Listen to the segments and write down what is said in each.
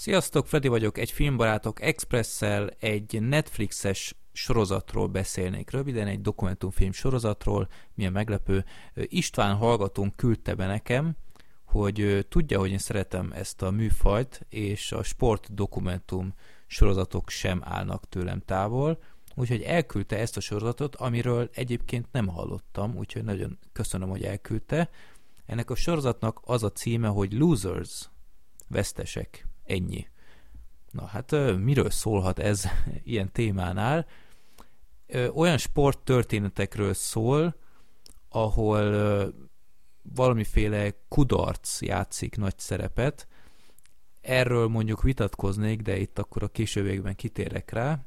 Sziasztok, Freddy vagyok, egy filmbarátok Expressel egy Netflixes sorozatról beszélnék röviden, egy dokumentumfilm sorozatról, milyen meglepő. István hallgatónk küldte be nekem, hogy tudja, hogy én szeretem ezt a műfajt, és a sport dokumentum sorozatok sem állnak tőlem távol, úgyhogy elküldte ezt a sorozatot, amiről egyébként nem hallottam, úgyhogy nagyon köszönöm, hogy elküldte. Ennek a sorozatnak az a címe, hogy Losers, vesztesek, ennyi. Na hát miről szólhat ez ilyen témánál? Olyan sporttörténetekről szól, ahol valamiféle kudarc játszik nagy szerepet. Erről mondjuk vitatkoznék, de itt akkor a későbbiekben kitérek rá.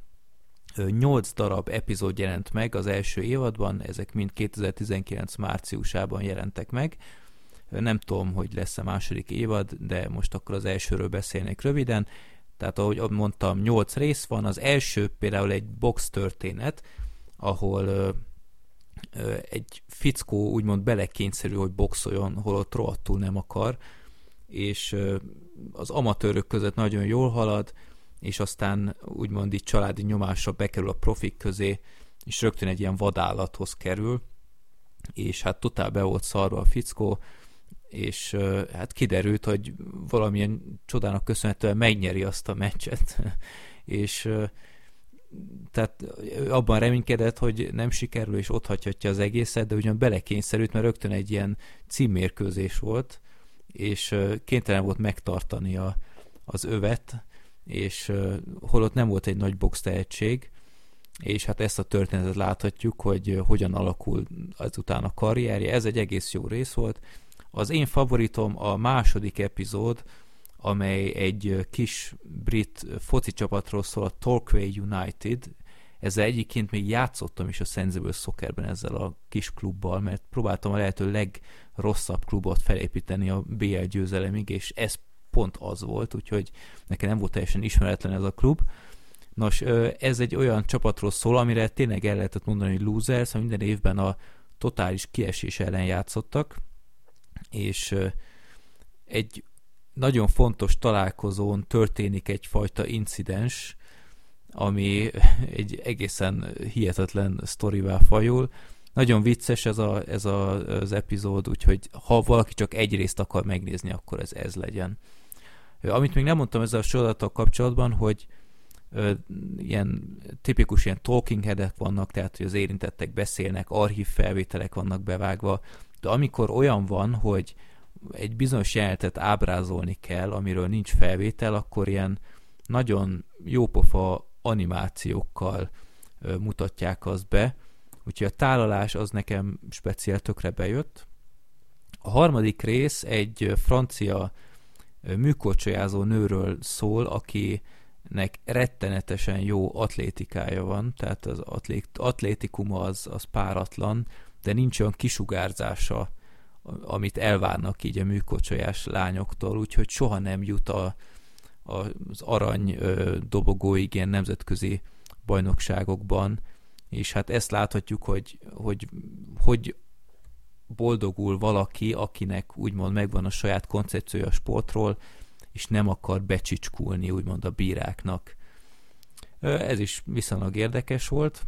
Nyolc darab epizód jelent meg az első évadban, ezek mind 2019 márciusában jelentek meg. Nem tudom, hogy lesz-e második évad, de most akkor az elsőről beszélnék röviden. Tehát ahogy mondtam, nyolc rész van. Az első például egy box történet, ahol egy fickó úgymond belekényszerű, hogy boxoljon, holott rohadtul nem akar, és az amatőrök között nagyon jól halad, és aztán úgymond így családi nyomásra bekerül a profik közé, és rögtön egy ilyen vadállathoz kerül, és hát totál be volt szarva a fickó, és hát kiderült, hogy valamilyen csodának köszönhetően megnyeri azt a meccset, és tehát abban reménykedett, hogy nem sikerül, és ott hagyhatja az egészet, de ugyan belekényszerült, mert rögtön egy ilyen címmérkőzés volt, és kénytelen volt megtartani a, az övet, és holott nem volt egy nagy box tehetség, és hát ezt a történetet láthatjuk, hogy hogyan alakul azután a karrierje. Ez egy egész jó rész volt. Az én favoritom a második epizód, amely egy kis brit foci csapatról szól, a Torquay United. Ezzel egyébként még játszottam is a Sensible Soccerben ezzel a kis klubbal, mert próbáltam a lehető legrosszabb klubot felépíteni a BL győzelemig, és ez pont az volt, úgyhogy nekem nem volt teljesen ismeretlen ez a klub. Nos, ez egy olyan csapatról szól, amire tényleg el lehetett mondani, hogy losers, szóval minden évben a totális kiesés ellen játszottak, és egy nagyon fontos találkozón történik egyfajta incidens, ami egy egészen hihetetlen sztorivá fajul. Nagyon vicces ez, a, ez a, az epizód, úgyhogy ha valaki csak egy részt akar megnézni, akkor ez ez legyen. Amit még nem mondtam ezzel a sorozattal kapcsolatban, hogy ö, ilyen tipikus ilyen talking headek vannak, tehát hogy az érintettek beszélnek, archív felvételek vannak bevágva, de amikor olyan van, hogy egy bizonyos jelenetet ábrázolni kell, amiről nincs felvétel, akkor ilyen nagyon jópofa animációkkal mutatják azt be, úgyhogy a tálalás az nekem speciál tökre bejött. A harmadik rész egy francia műkorcsolyázó nőről szól, akinek rettenetesen jó atlétikája van, tehát az atlétikuma az, az páratlan, de nincs olyan kisugárzása, amit elvárnak így a műkocsolyás lányoktól, úgyhogy soha nem jut a, a, az arany ö, dobogóig ilyen nemzetközi bajnokságokban, és hát ezt láthatjuk, hogy hogy, hogy boldogul valaki, akinek úgymond megvan a saját koncepciója a sportról, és nem akar becsicskulni úgymond a bíráknak. Ez is viszonylag érdekes volt.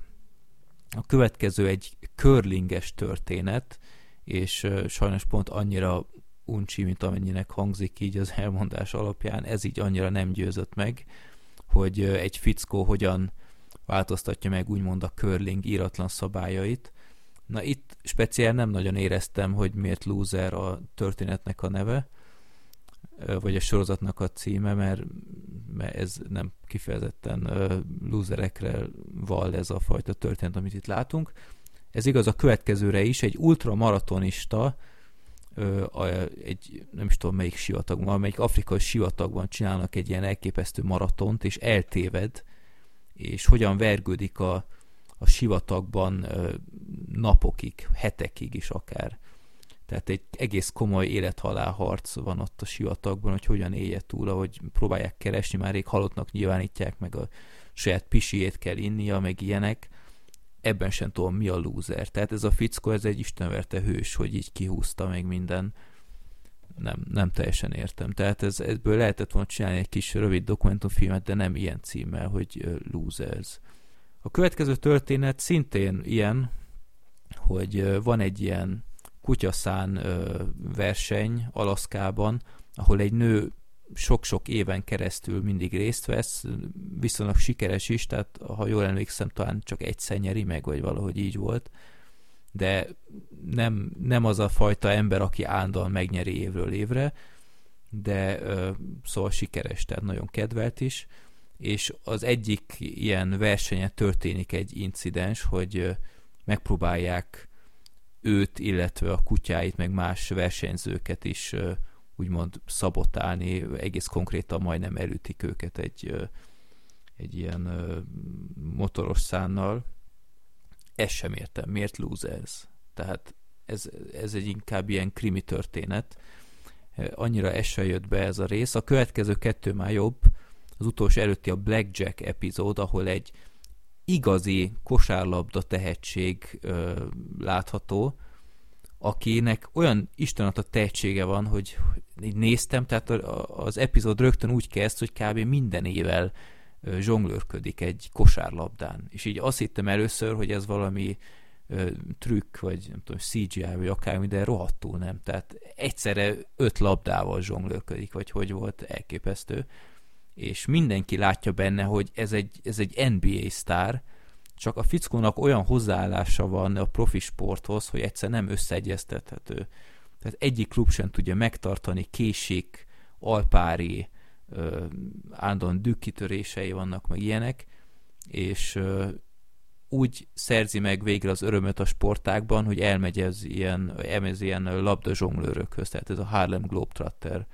A következő egy curlinges történet, és sajnos pont annyira uncsi, mint amennyinek hangzik így az elmondás alapján, ez így annyira nem győzött meg, hogy egy fickó hogyan változtatja meg úgymond a curling íratlan szabályait. Na itt speciál nem nagyon éreztem, hogy miért loser a történetnek a neve, vagy a sorozatnak a címe, mert, mert ez nem kifejezetten loserekre val ez a fajta történet, amit itt látunk. Ez igaz a következőre is, egy ultramaratonista, egy nem is tudom melyik sivatagban, melyik afrikai sivatagban csinálnak egy ilyen elképesztő maratont, és eltéved, és hogyan vergődik a, a sivatagban napokig, hetekig is akár. Tehát egy egész komoly élethalál harc van ott a sivatagban, hogy hogyan élje túl, ahogy próbálják keresni, már rég halottnak nyilvánítják, meg a saját pisiét kell innia, meg ilyenek. Ebben sem tudom, mi a lúzer. Tehát ez a fickó, ez egy istenverte hős, hogy így kihúzta meg minden. nem, nem teljesen értem. Tehát ez, ebből lehetett volna csinálni egy kis rövid dokumentumfilmet, de nem ilyen címmel, hogy Losers. A következő történet szintén ilyen, hogy van egy ilyen kutyaszán verseny Alaszkában, ahol egy nő sok-sok éven keresztül mindig részt vesz, viszonylag sikeres is, tehát ha jól emlékszem, talán csak egyszer nyeri meg, vagy valahogy így volt, de nem, nem az a fajta ember, aki állandóan megnyeri évről évre, de szóval sikeres, tehát nagyon kedvelt is, és az egyik ilyen versenyen történik egy incidens, hogy megpróbálják őt, illetve a kutyáit, meg más versenyzőket is úgymond szabotálni, egész konkrétan majdnem elütik őket egy, egy ilyen motoros szánnal. Ezt sem értem. Miért losers? Tehát ez, ez egy inkább ilyen krimi történet. Annyira ez jött be ez a rész. A következő kettő már jobb. Az utolsó előtti a Blackjack epizód, ahol egy igazi kosárlabda tehetség ö, látható, akinek olyan Isten a tehetsége van, hogy így néztem, tehát az epizód rögtön úgy kezd, hogy kb. minden évvel zsonglőrködik egy kosárlabdán. És így azt hittem először, hogy ez valami ö, trükk, vagy nem tudom, CGI, vagy akármi, de rohadtul nem. Tehát egyszerre öt labdával zsonglőrködik, vagy hogy volt, elképesztő. És mindenki látja benne, hogy ez egy, ez egy NBA sztár, csak a fickónak olyan hozzáállása van a profi sporthoz, hogy egyszer nem összeegyeztethető. Tehát egyik klub sem tudja megtartani, késik, alpári, állandóan dükkitörései vannak, meg ilyenek, és ö, úgy szerzi meg végre az örömöt a sportákban, hogy elmegy ez ilyen, elmegy ilyen labda zsonglőrökhöz, tehát ez a Harlem Globetrotter.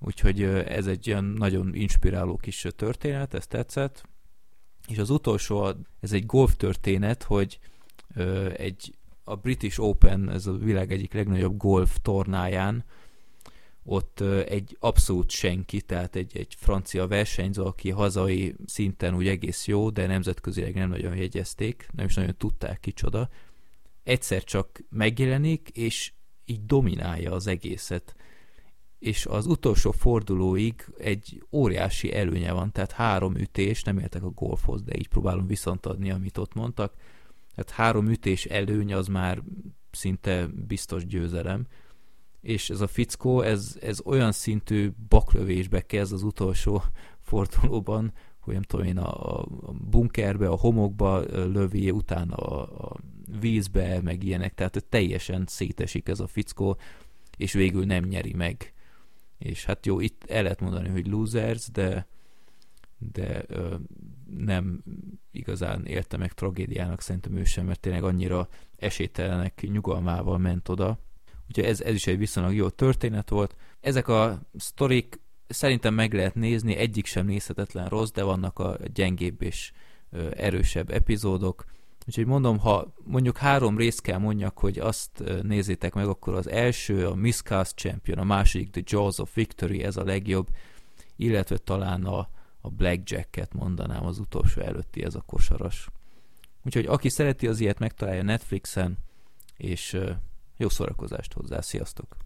Úgyhogy ez egy ilyen nagyon inspiráló kis történet, ez tetszett. És az utolsó, ez egy golf történet, hogy egy a British Open, ez a világ egyik legnagyobb golf tornáján, ott egy abszolút senki, tehát egy, egy francia versenyző, aki hazai szinten úgy egész jó, de nemzetközileg nem nagyon jegyezték, nem is nagyon tudták kicsoda, egyszer csak megjelenik, és így dominálja az egészet és az utolsó fordulóig egy óriási előnye van, tehát három ütés, nem értek a golfhoz, de így próbálom viszont adni, amit ott mondtak, tehát három ütés előny az már szinte biztos győzelem, és ez a fickó, ez, ez olyan szintű baklövésbe kezd az utolsó fordulóban, hogy nem tudom én, a, a bunkerbe, a homokba lövi, utána a, a vízbe, meg ilyenek, tehát teljesen szétesik ez a fickó, és végül nem nyeri meg és hát jó, itt el lehet mondani, hogy losers, de de ö, nem igazán élte meg tragédiának szerintem ő sem, mert tényleg annyira esélytelenek nyugalmával ment oda. Úgyhogy ez, ez is egy viszonylag jó történet volt. Ezek a sztorik szerintem meg lehet nézni, egyik sem nézhetetlen rossz, de vannak a gyengébb és erősebb epizódok. Úgyhogy mondom, ha mondjuk három részt kell mondjak, hogy azt nézzétek meg, akkor az első a Miscast Champion, a második The Jaws of Victory, ez a legjobb, illetve talán a, a Blackjack-et mondanám az utolsó előtti, ez a kosaras. Úgyhogy aki szereti az ilyet, megtalálja Netflixen, és jó szórakozást hozzá, sziasztok!